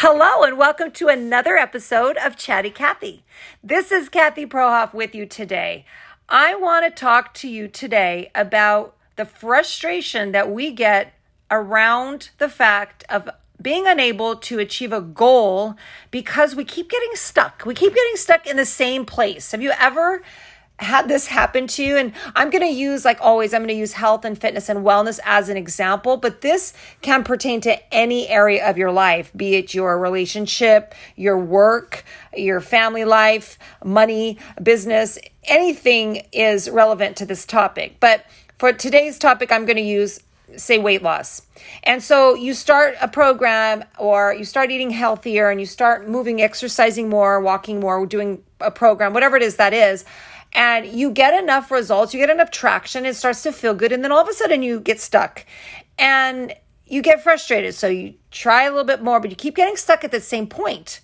Hello, and welcome to another episode of Chatty Kathy. This is Kathy Prohoff with you today. I want to talk to you today about the frustration that we get around the fact of being unable to achieve a goal because we keep getting stuck. We keep getting stuck in the same place. Have you ever had this happen to you and i'm going to use like always i'm going to use health and fitness and wellness as an example but this can pertain to any area of your life be it your relationship your work your family life money business anything is relevant to this topic but for today's topic i'm going to use say weight loss. And so you start a program or you start eating healthier and you start moving, exercising more, walking more, doing a program, whatever it is that is and you get enough results, you get enough traction, it starts to feel good, and then all of a sudden you get stuck and you get frustrated. So you try a little bit more, but you keep getting stuck at the same point.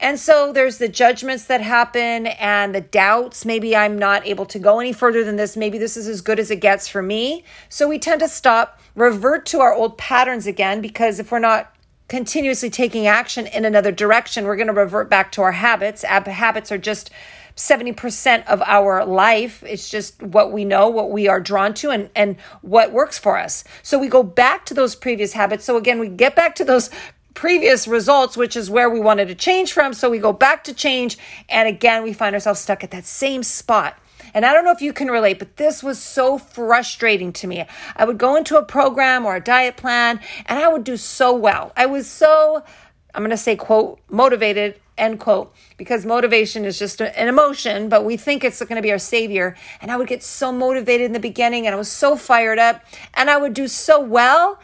And so there's the judgments that happen and the doubts. Maybe I'm not able to go any further than this. Maybe this is as good as it gets for me. So we tend to stop, revert to our old patterns again, because if we're not continuously taking action in another direction, we're going to revert back to our habits. Habits are just 70% of our life. It's just what we know, what we are drawn to, and, and what works for us. So we go back to those previous habits. So again, we get back to those previous results, which is where we wanted to change from. So we go back to change. And again, we find ourselves stuck at that same spot. And I don't know if you can relate, but this was so frustrating to me. I would go into a program or a diet plan and I would do so well. I was so, I'm going to say, quote, motivated end quote because motivation is just an emotion but we think it's going to be our savior. And i would get so motivated in the beginning and i was so fired up and i would do so well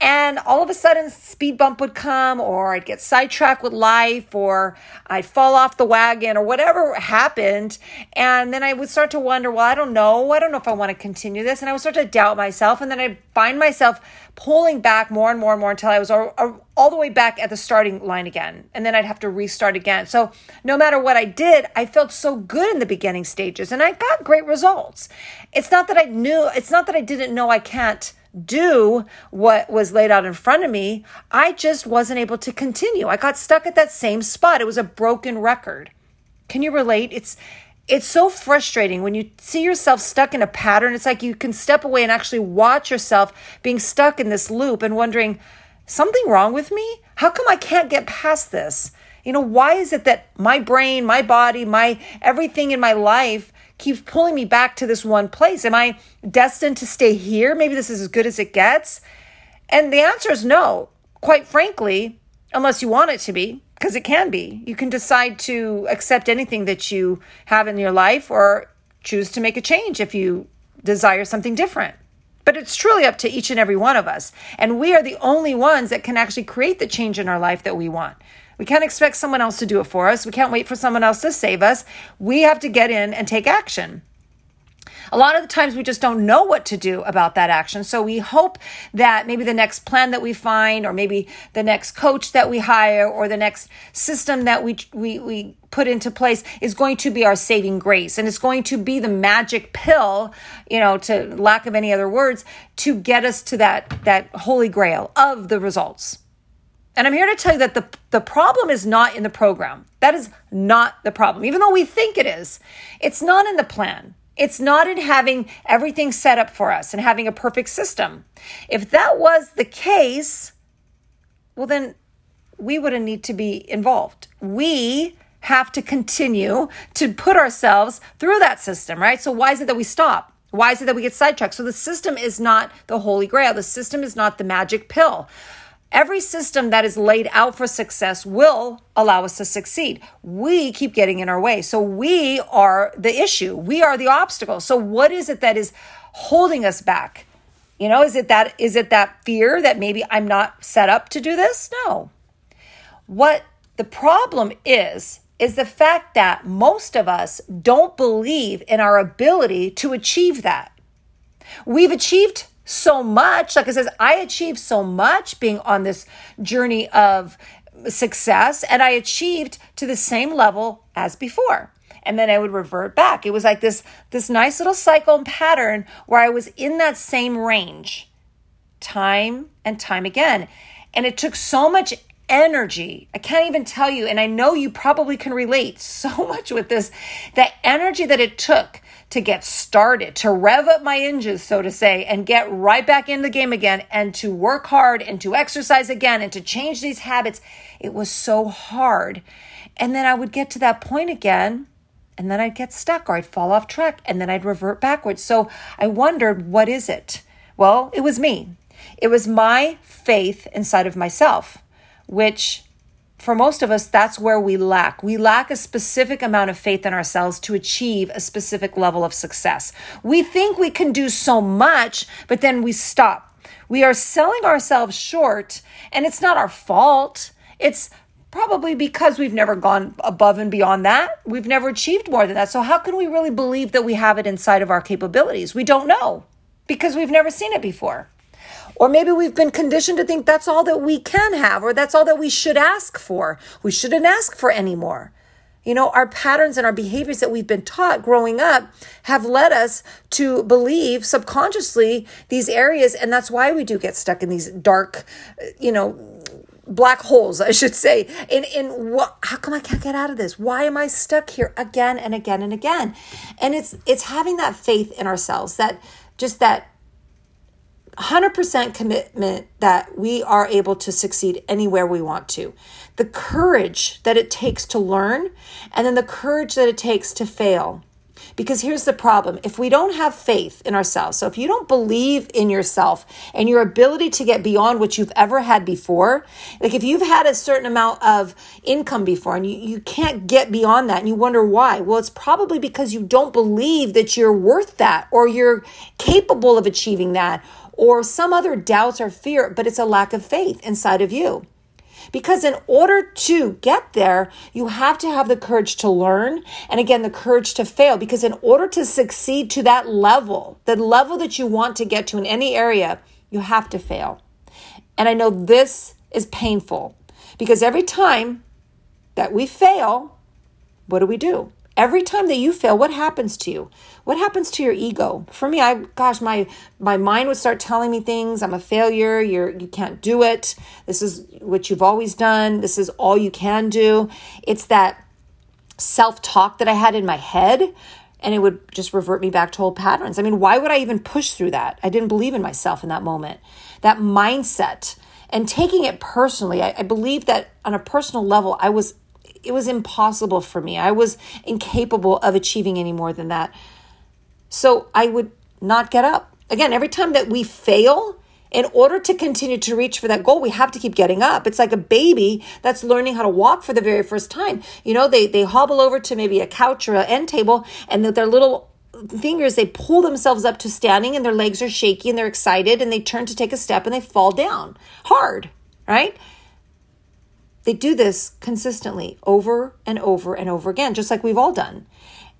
and all of a sudden speed bump would come or i'd get sidetracked with life or i'd fall off the wagon or whatever happened. And then i would start to wonder well i don't know. I don't know if i want to continue this. And i would start to doubt myself. And then i'd find myself pulling back more and more and more until i was all, uh, all the way back at the starting line again. And then i'd have to restart again. So no matter what i did i felt so good in the beginning stages and i got great results. It's not that i knew it's not that i didn't know i can't do what was laid out in front of me, I just wasn't able to continue. I got stuck at that same spot. It was a broken record. Can you relate? It's it's so frustrating when you see yourself stuck in a pattern. It's like you can step away and actually watch yourself being stuck in this loop and wondering, something wrong with me? How come I can't get past this? You know, why is it that my brain, my body, my everything in my life keeps pulling me back to this one place? Am I destined to stay here? Maybe this is as good as it gets. And the answer is no, quite frankly, unless you want it to be, because it can be. You can decide to accept anything that you have in your life or choose to make a change if you desire something different. But it's truly up to each and every one of us. And we are the only ones that can actually create the change in our life that we want. We can't expect someone else to do it for us. We can't wait for someone else to save us. We have to get in and take action. A lot of the times we just don't know what to do about that action. So we hope that maybe the next plan that we find, or maybe the next coach that we hire, or the next system that we, we, we put into place is going to be our saving grace. And it's going to be the magic pill, you know, to lack of any other words, to get us to that, that holy grail of the results. And I'm here to tell you that the, the problem is not in the program. That is not the problem. Even though we think it is, it's not in the plan. It's not in having everything set up for us and having a perfect system. If that was the case, well, then we wouldn't need to be involved. We have to continue to put ourselves through that system, right? So, why is it that we stop? Why is it that we get sidetracked? So, the system is not the holy grail, the system is not the magic pill. Every system that is laid out for success will allow us to succeed. We keep getting in our way. So we are the issue. We are the obstacle. So what is it that is holding us back? You know, is it that is it that fear that maybe I'm not set up to do this? No. What the problem is is the fact that most of us don't believe in our ability to achieve that. We've achieved so much. Like it says, I achieved so much being on this journey of success, and I achieved to the same level as before. And then I would revert back. It was like this, this nice little cycle and pattern where I was in that same range time and time again. And it took so much energy. I can't even tell you, and I know you probably can relate so much with this. That energy that it took to get started, to rev up my engines, so to say, and get right back in the game again, and to work hard and to exercise again and to change these habits. It was so hard. And then I would get to that point again, and then I'd get stuck or I'd fall off track, and then I'd revert backwards. So I wondered, what is it? Well, it was me. It was my faith inside of myself, which for most of us, that's where we lack. We lack a specific amount of faith in ourselves to achieve a specific level of success. We think we can do so much, but then we stop. We are selling ourselves short, and it's not our fault. It's probably because we've never gone above and beyond that. We've never achieved more than that. So, how can we really believe that we have it inside of our capabilities? We don't know because we've never seen it before. Or maybe we've been conditioned to think that's all that we can have, or that's all that we should ask for. We shouldn't ask for any more. You know, our patterns and our behaviors that we've been taught growing up have led us to believe subconsciously these areas. And that's why we do get stuck in these dark, uh, you know, black holes, I should say. In in what how come I can't get out of this? Why am I stuck here again and again and again? And it's it's having that faith in ourselves, that just that 100% commitment that we are able to succeed anywhere we want to. The courage that it takes to learn, and then the courage that it takes to fail. Because here's the problem if we don't have faith in ourselves, so if you don't believe in yourself and your ability to get beyond what you've ever had before, like if you've had a certain amount of income before and you, you can't get beyond that and you wonder why, well, it's probably because you don't believe that you're worth that or you're capable of achieving that or some other doubts or fear, but it's a lack of faith inside of you. Because in order to get there, you have to have the courage to learn and again, the courage to fail. Because in order to succeed to that level, the level that you want to get to in any area, you have to fail. And I know this is painful because every time that we fail, what do we do? Every time that you fail, what happens to you? What happens to your ego? For me, I gosh, my my mind would start telling me things. I'm a failure. You're you can't do it. This is what you've always done. This is all you can do. It's that self-talk that I had in my head and it would just revert me back to old patterns. I mean, why would I even push through that? I didn't believe in myself in that moment. That mindset and taking it personally, I, I believe that on a personal level, I was it was impossible for me. I was incapable of achieving any more than that. So I would not get up. Again, every time that we fail, in order to continue to reach for that goal, we have to keep getting up. It's like a baby that's learning how to walk for the very first time. You know, they, they hobble over to maybe a couch or an end table and their little fingers, they pull themselves up to standing and their legs are shaky and they're excited and they turn to take a step and they fall down hard, right? They do this consistently over and over and over again, just like we've all done.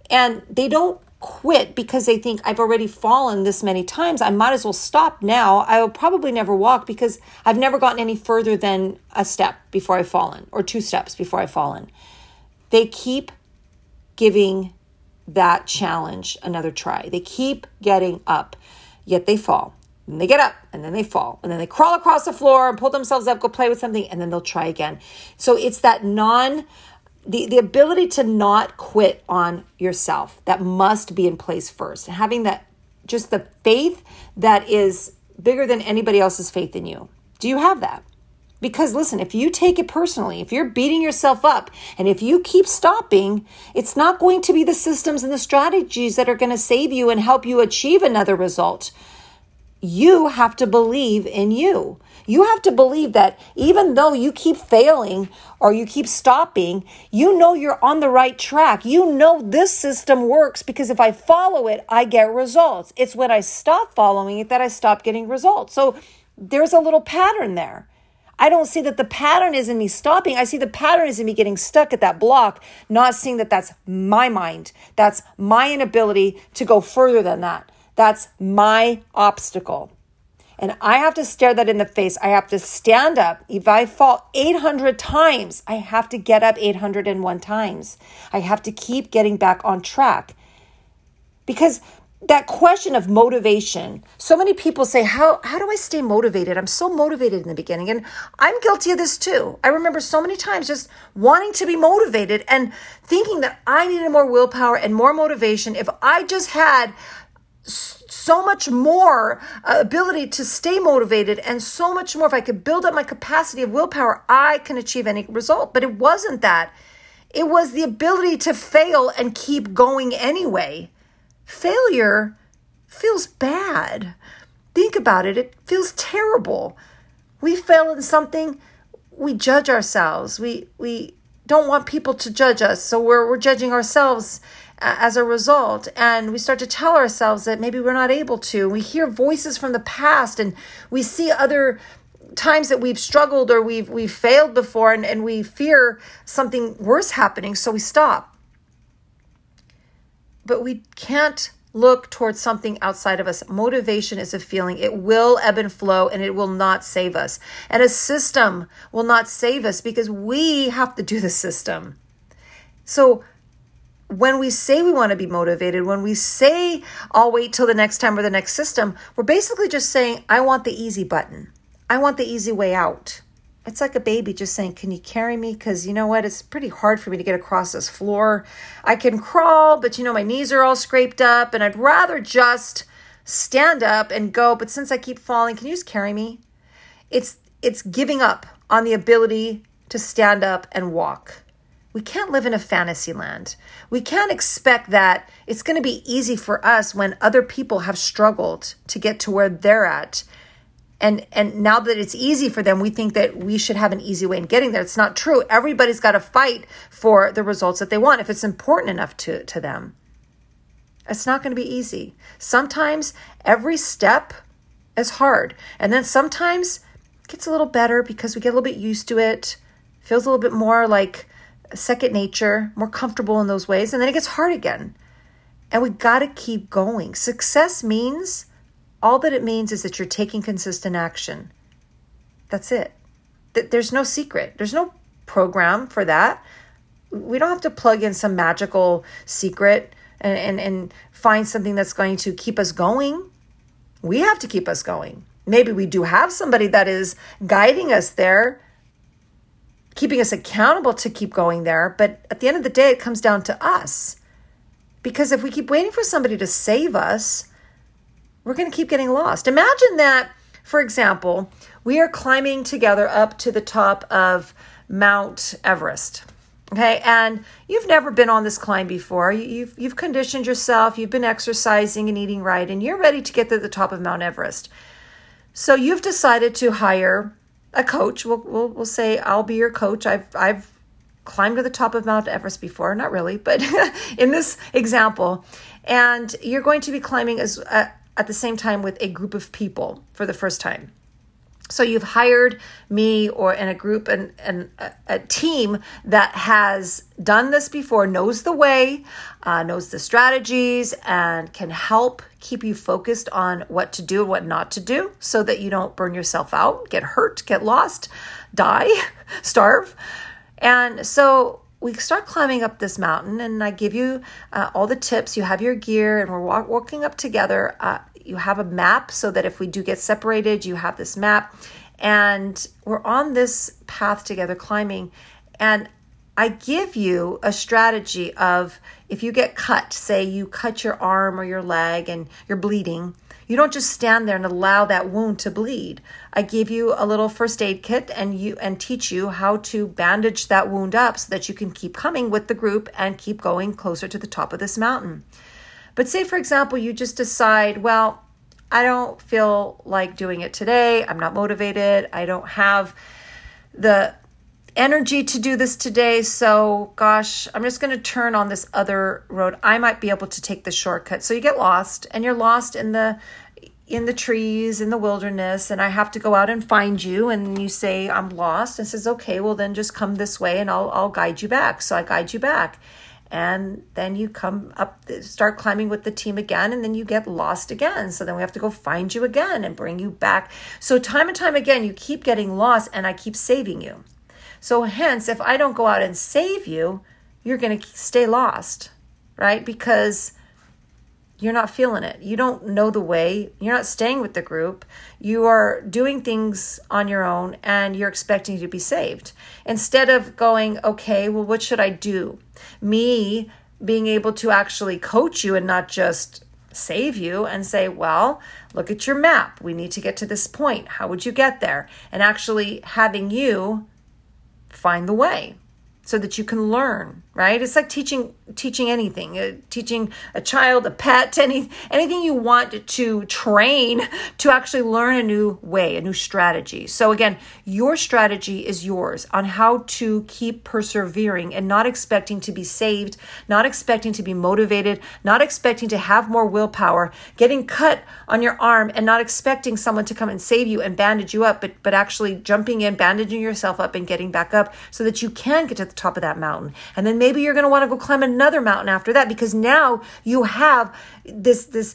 And they don't quit because they think I've already fallen this many times. I might as well stop now. I will probably never walk because I've never gotten any further than a step before I've fallen or two steps before I've fallen. They keep giving that challenge another try. They keep getting up, yet they fall. They get up and then they fall and then they crawl across the floor and pull themselves up, go play with something, and then they'll try again. So it's that non the, the ability to not quit on yourself that must be in place first. Having that just the faith that is bigger than anybody else's faith in you. Do you have that? Because listen, if you take it personally, if you're beating yourself up, and if you keep stopping, it's not going to be the systems and the strategies that are going to save you and help you achieve another result you have to believe in you. You have to believe that even though you keep failing or you keep stopping, you know you're on the right track. You know this system works because if I follow it, I get results. It's when I stop following it that I stop getting results. So there's a little pattern there. I don't see that the pattern is in me stopping. I see the pattern is in me getting stuck at that block, not seeing that that's my mind. That's my inability to go further than that. That's my obstacle. And I have to stare that in the face. I have to stand up. If I fall 800 times, I have to get up 801 times. I have to keep getting back on track. Because that question of motivation. So many people say, "How how do I stay motivated?" I'm so motivated in the beginning, and I'm guilty of this too. I remember so many times just wanting to be motivated and thinking that I needed more willpower and more motivation if I just had so much more ability to stay motivated and so much more if I could build up my capacity of willpower, I can achieve any result. But it wasn't that. It was the ability to fail and keep going anyway failure feels bad. Think about it, it feels terrible. We fail in something, we judge ourselves. We we don't want people to judge us, so we're we're judging ourselves as a result and we start to tell ourselves that maybe we're not able to. We hear voices from the past and we see other times that we've struggled or we've we've failed before and, and we fear something worse happening, so we stop but we can't look towards something outside of us. Motivation is a feeling. It will ebb and flow and it will not save us. And a system will not save us because we have to do the system. So when we say we want to be motivated, when we say, I'll wait till the next time or the next system, we're basically just saying, I want the easy button. I want the easy way out. It's like a baby just saying, Can you carry me? Because you know what? It's pretty hard for me to get across this floor. I can crawl, but you know, my knees are all scraped up, and I'd rather just stand up and go. But since I keep falling, can you just carry me? It's it's giving up on the ability to stand up and walk. We can't live in a fantasy land. We can't expect that it's going to be easy for us when other people have struggled to get to where they're at. And and now that it's easy for them we think that we should have an easy way in getting there. It's not true. Everybody's got to fight for the results that they want if it's important enough to to them. It's not going to be easy. Sometimes every step is hard and then sometimes it gets a little better because we get a little bit used to it. Feels a little bit more like second nature more comfortable in those ways and then it gets hard again and we got to keep going success means all that it means is that you're taking consistent action. That's it. There's no secret, there's no program for that. We don't have to plug in some magical secret and, and, and find something that's going to keep us going. We have to keep us going. Maybe we do have somebody that is guiding us there, keeping us accountable to keep going there. But at the end of the day, it comes down to us. Because if we keep waiting for somebody to save us, we're going to keep getting lost. Imagine that, for example, we are climbing together up to the top of Mount Everest. Okay, and you've never been on this climb before. You've you've conditioned yourself, you've been exercising and eating right, and you're ready to get to the top of Mount Everest. So you've decided to hire a coach. We'll, we'll, we'll say I'll be your coach. I've I've climbed to the top of Mount Everest before, not really, but in this example, and you're going to be climbing as uh, at the same time with a group of people for the first time. So you've hired me or in a group and, and a, team that has done this before, knows the way, uh, knows the strategies, and can help keep you focused on what to do and what not to do so that you don't burn yourself out, get hurt, get lost, die, starve. And so we start climbing up this mountain, and I give you uh, all the tips. You have your gear, and we're walk- walking up together. Uh, you have a map so that if we do get separated, you have this map. And we're on this path together climbing. And I give you a strategy of if you get cut, say you cut your arm or your leg and you're bleeding, you don't just stand there and allow that wound to bleed. I give you a little first aid kit and you and teach you how to bandage that wound up so that you can keep coming with the group and keep going closer to the top of this mountain. But say for example you just decide, well, I don't feel like doing it today. I'm not motivated. I don't have the energy to do this today. So, gosh, I'm just going to turn on this other road. I might be able to take the shortcut. So you get lost and you're lost in the in the trees in the wilderness and I have to go out and find you and you say I'm lost and says okay well then just come this way and I'll I'll guide you back so I guide you back and then you come up start climbing with the team again and then you get lost again so then we have to go find you again and bring you back so time and time again you keep getting lost and I keep saving you so, hence, if I don't go out and save you, you're going to stay lost, right? Because you're not feeling it. You don't know the way. You're not staying with the group. You are doing things on your own and you're expecting to be saved. Instead of going, okay, well, what should I do? Me being able to actually coach you and not just save you and say, well, look at your map. We need to get to this point. How would you get there? And actually having you find the way so that you can learn right? It's like teaching teaching anything uh, teaching a child a pet any anything you want to train to actually learn a new way a new strategy. So again your strategy is yours on how to keep persevering and not expecting to be saved not expecting to be motivated not expecting to have more willpower getting cut on your arm and not expecting someone to come and save you and bandage you up but but actually jumping in bandaging yourself up and getting back up so that you can get to the top of that mountain. And then maybe you're going to want to go climb another mountain after that because now you have this this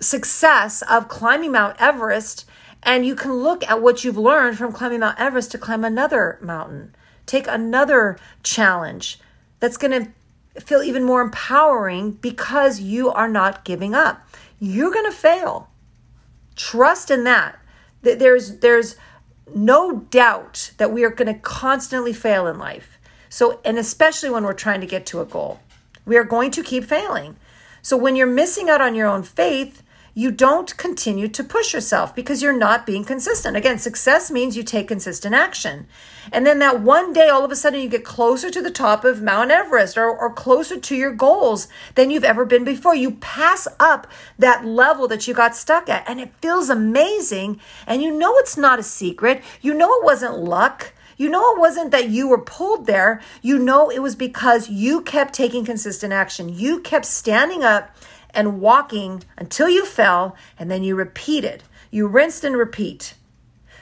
success of climbing Mount Everest and you can look at what you've learned from climbing Mount Everest to climb another mountain. Take another challenge that's going to feel even more empowering because you are not giving up. You're going to fail. Trust in that. There's there's no doubt that we are going to constantly fail in life. So, and especially when we're trying to get to a goal, we are going to keep failing. So, when you're missing out on your own faith, you don't continue to push yourself because you're not being consistent. Again, success means you take consistent action. And then that one day, all of a sudden, you get closer to the top of Mount Everest or, or closer to your goals than you've ever been before. You pass up that level that you got stuck at, and it feels amazing. And you know it's not a secret. You know it wasn't luck. You know, it wasn't that you were pulled there. You know, it was because you kept taking consistent action. You kept standing up and walking until you fell, and then you repeated. You rinsed and repeat.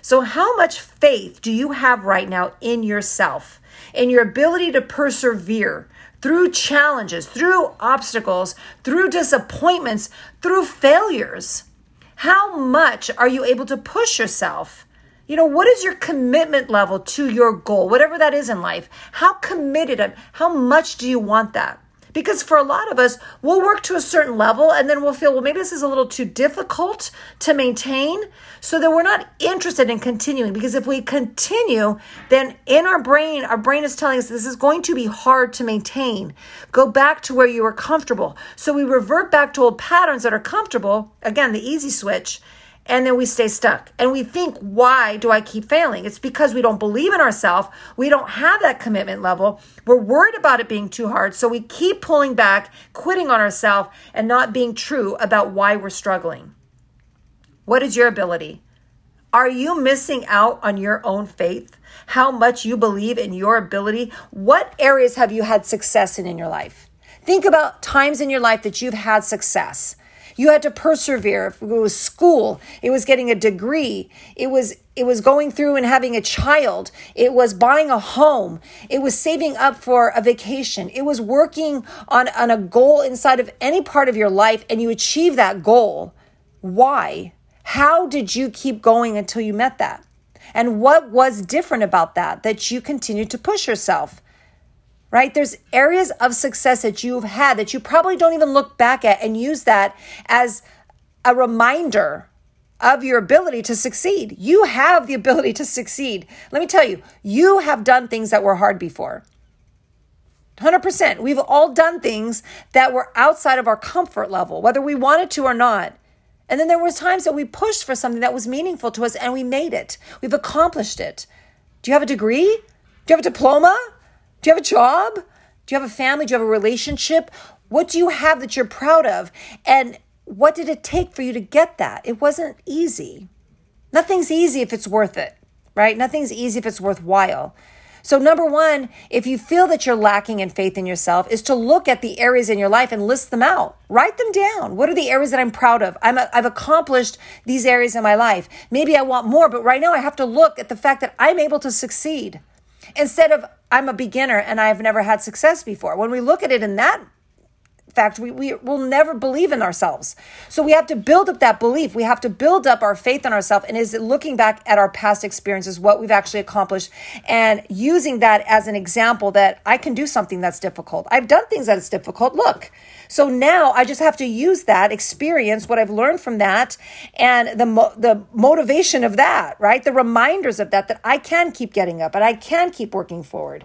So, how much faith do you have right now in yourself, in your ability to persevere through challenges, through obstacles, through disappointments, through failures? How much are you able to push yourself? You know, what is your commitment level to your goal, whatever that is in life? How committed, and how much do you want that? Because for a lot of us, we'll work to a certain level and then we'll feel, well, maybe this is a little too difficult to maintain. So that we're not interested in continuing. Because if we continue, then in our brain, our brain is telling us this is going to be hard to maintain. Go back to where you were comfortable. So we revert back to old patterns that are comfortable. Again, the easy switch and then we stay stuck. And we think, why do I keep failing? It's because we don't believe in ourselves. We don't have that commitment level. We're worried about it being too hard. So we keep pulling back, quitting on ourselves, and not being true about why we're struggling. What is your ability? Are you missing out on your own faith? How much you believe in your ability? What areas have you had success in in your life? Think about times in your life that you've had success. You had to persevere. If it was school, it was getting a degree. It was it was going through and having a child. It was buying a home. It was saving up for a vacation. It was working on, on a goal inside of any part of your life and you achieve that goal. Why? How did you keep going until you met that? And what was different about that that you continued to push yourself? Right? There's areas of success that you've had that you probably don't even look back at and use that as a reminder of your ability to succeed. You have the ability to succeed. Let me tell you, you have done things that were hard before. 100%. We've all done things that were outside of our comfort level, whether we wanted to or not. And then there was times that we pushed for something that was meaningful to us and we made it. We've accomplished it. Do you have a degree? Do you have a diploma? Do you have a job? Do you have a family? Do you have a relationship? What do you have that you're proud of? And what did it take for you to get that? It wasn't easy. Nothing's easy if it's worth it, right? Nothing's easy if it's worthwhile. So, number one, if you feel that you're lacking in faith in yourself, is to look at the areas in your life and list them out. Write them down. What are the areas that I'm proud of? I've accomplished these areas in my life. Maybe I want more, but right now I have to look at the fact that I'm able to succeed instead of I'm a beginner and I've never had success before. When we look at it in that fact, we, we will never believe in ourselves. So we have to build up that belief. We have to build up our faith in ourselves. And is it looking back at our past experiences, what we've actually accomplished, and using that as an example that I can do something that's difficult. I've done things that is difficult. Look. So now I just have to use that experience, what I've learned from that, and the mo- the motivation of that, right? The reminders of that that I can keep getting up and I can keep working forward.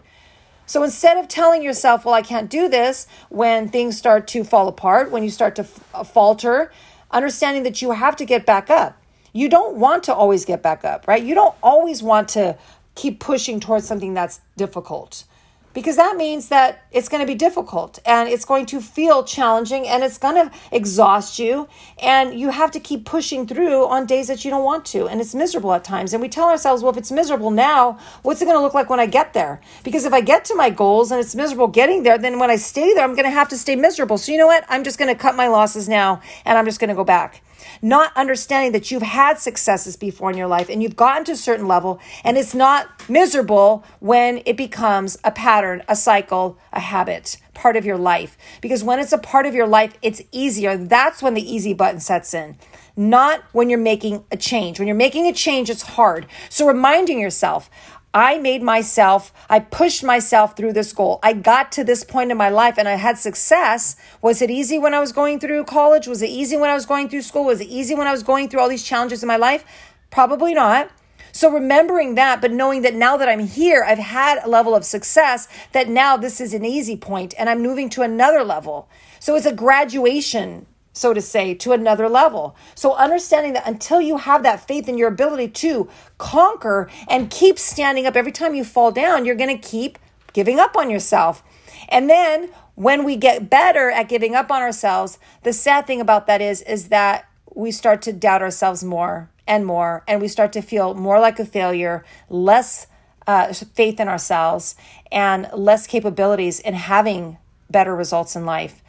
So instead of telling yourself, well, I can't do this when things start to fall apart, when you start to f- uh, falter, understanding that you have to get back up. You don't want to always get back up, right? You don't always want to keep pushing towards something that's difficult because that means that it's going to be difficult and it's going to feel challenging and it's going to exhaust you and you have to keep pushing through on days that you don't want to and it's miserable at times. And we tell ourselves well if it's miserable now what's it going to look like when i get there? Because if i get to my goals and it's miserable getting there then when i stay there i'm going to have to stay miserable. So you know what? I'm just going to cut my losses now and i'm just going to go back not understanding that you've had successes before in your life and you've gotten to a certain level and it's not miserable when it becomes a pattern, a cycle, a habit, part of your life. Because when it's a part of your life, it's easier. That's when the easy button sets in. Not when you're making a change. When you're making a change, it's hard. So reminding yourself, I made myself, I pushed myself through this goal. I got to this point in my life and I had success. Was it easy when I was going through college? Was it easy when I was going through school? Was it easy when I was going through all these challenges in my life? Probably not. So remembering that, but knowing that now that I'm here, I've had a level of success that now this is an easy point and I'm moving to another level. So it's a graduation so to say, to another level. So, understanding that until you have that faith in your ability to conquer and keep standing up every time you fall down, you're going to keep giving up on yourself. And then when we get better at giving up on ourselves, the sad thing about that is is that we start to doubt ourselves more and more and we start to feel more like a failure, less uh, faith in ourselves and less capabilities in having better results in life.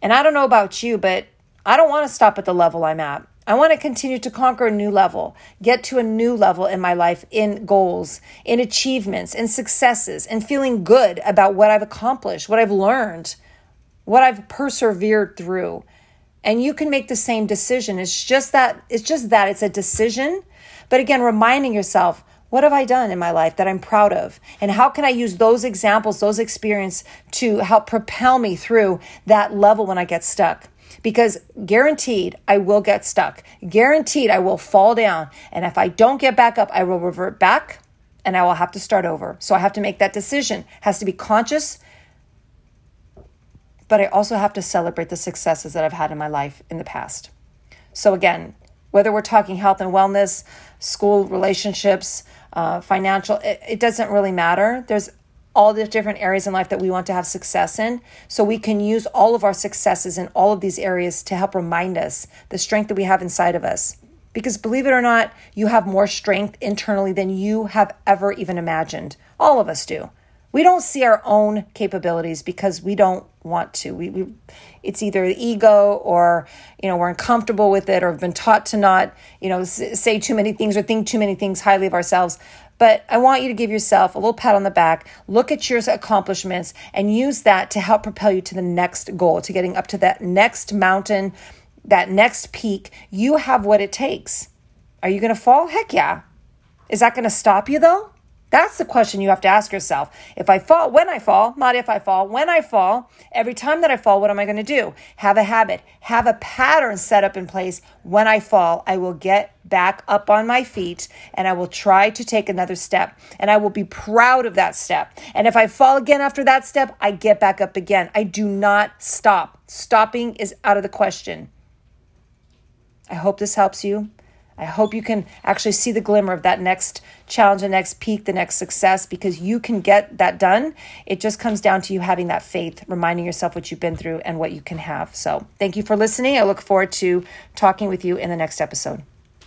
And I don't know about you, but I don't want to stop at the level I'm at. I want to continue to conquer a new level, get to a new level in my life in goals, in achievements, in successes, and feeling good about what I've accomplished, what I've learned, what I've persevered through. And you can make the same decision. It's just that it's just that it's a decision. But again, reminding yourself, what have I done in my life that I'm proud of? And how can I use those examples, those experiences to help propel me through that level when I get stuck? Because guaranteed I will get stuck. Guaranteed I will fall down. And if I don't get back up, I will revert back and I will have to start over. So I have to make that decision. It has to be conscious. But I also have to celebrate the successes that I've had in my life in the past. So again, whether we're talking health and wellness, school relationships, uh, financial, it, it doesn't really matter. There's all the different areas in life that we want to have success in. So we can use all of our successes in all of these areas to help remind us the strength that we have inside of us. Because believe it or not, you have more strength internally than you have ever even imagined. All of us do. We don't see our own capabilities because we don't want to. We, we it's either ego or you know we're uncomfortable with it or have been taught to not you know say too many things or think too many things highly of ourselves. But I want you to give yourself a little pat on the back, look at your accomplishments, and use that to help propel you to the next goal, to getting up to that next mountain, that next peak. You have what it takes. Are you going to fall? Heck yeah. Is that going to stop you though? That's the question you have to ask yourself. If I fall, when I fall, not if I fall, when I fall, every time that I fall, what am I going to do? Have a habit, have a pattern set up in place. When I fall, I will get back up on my feet and I will try to take another step and I will be proud of that step. And if I fall again after that step, I get back up again. I do not stop. Stopping is out of the question. I hope this helps you. I hope you can actually see the glimmer of that next challenge, the next peak, the next success, because you can get that done. It just comes down to you having that faith, reminding yourself what you've been through and what you can have. So, thank you for listening. I look forward to talking with you in the next episode.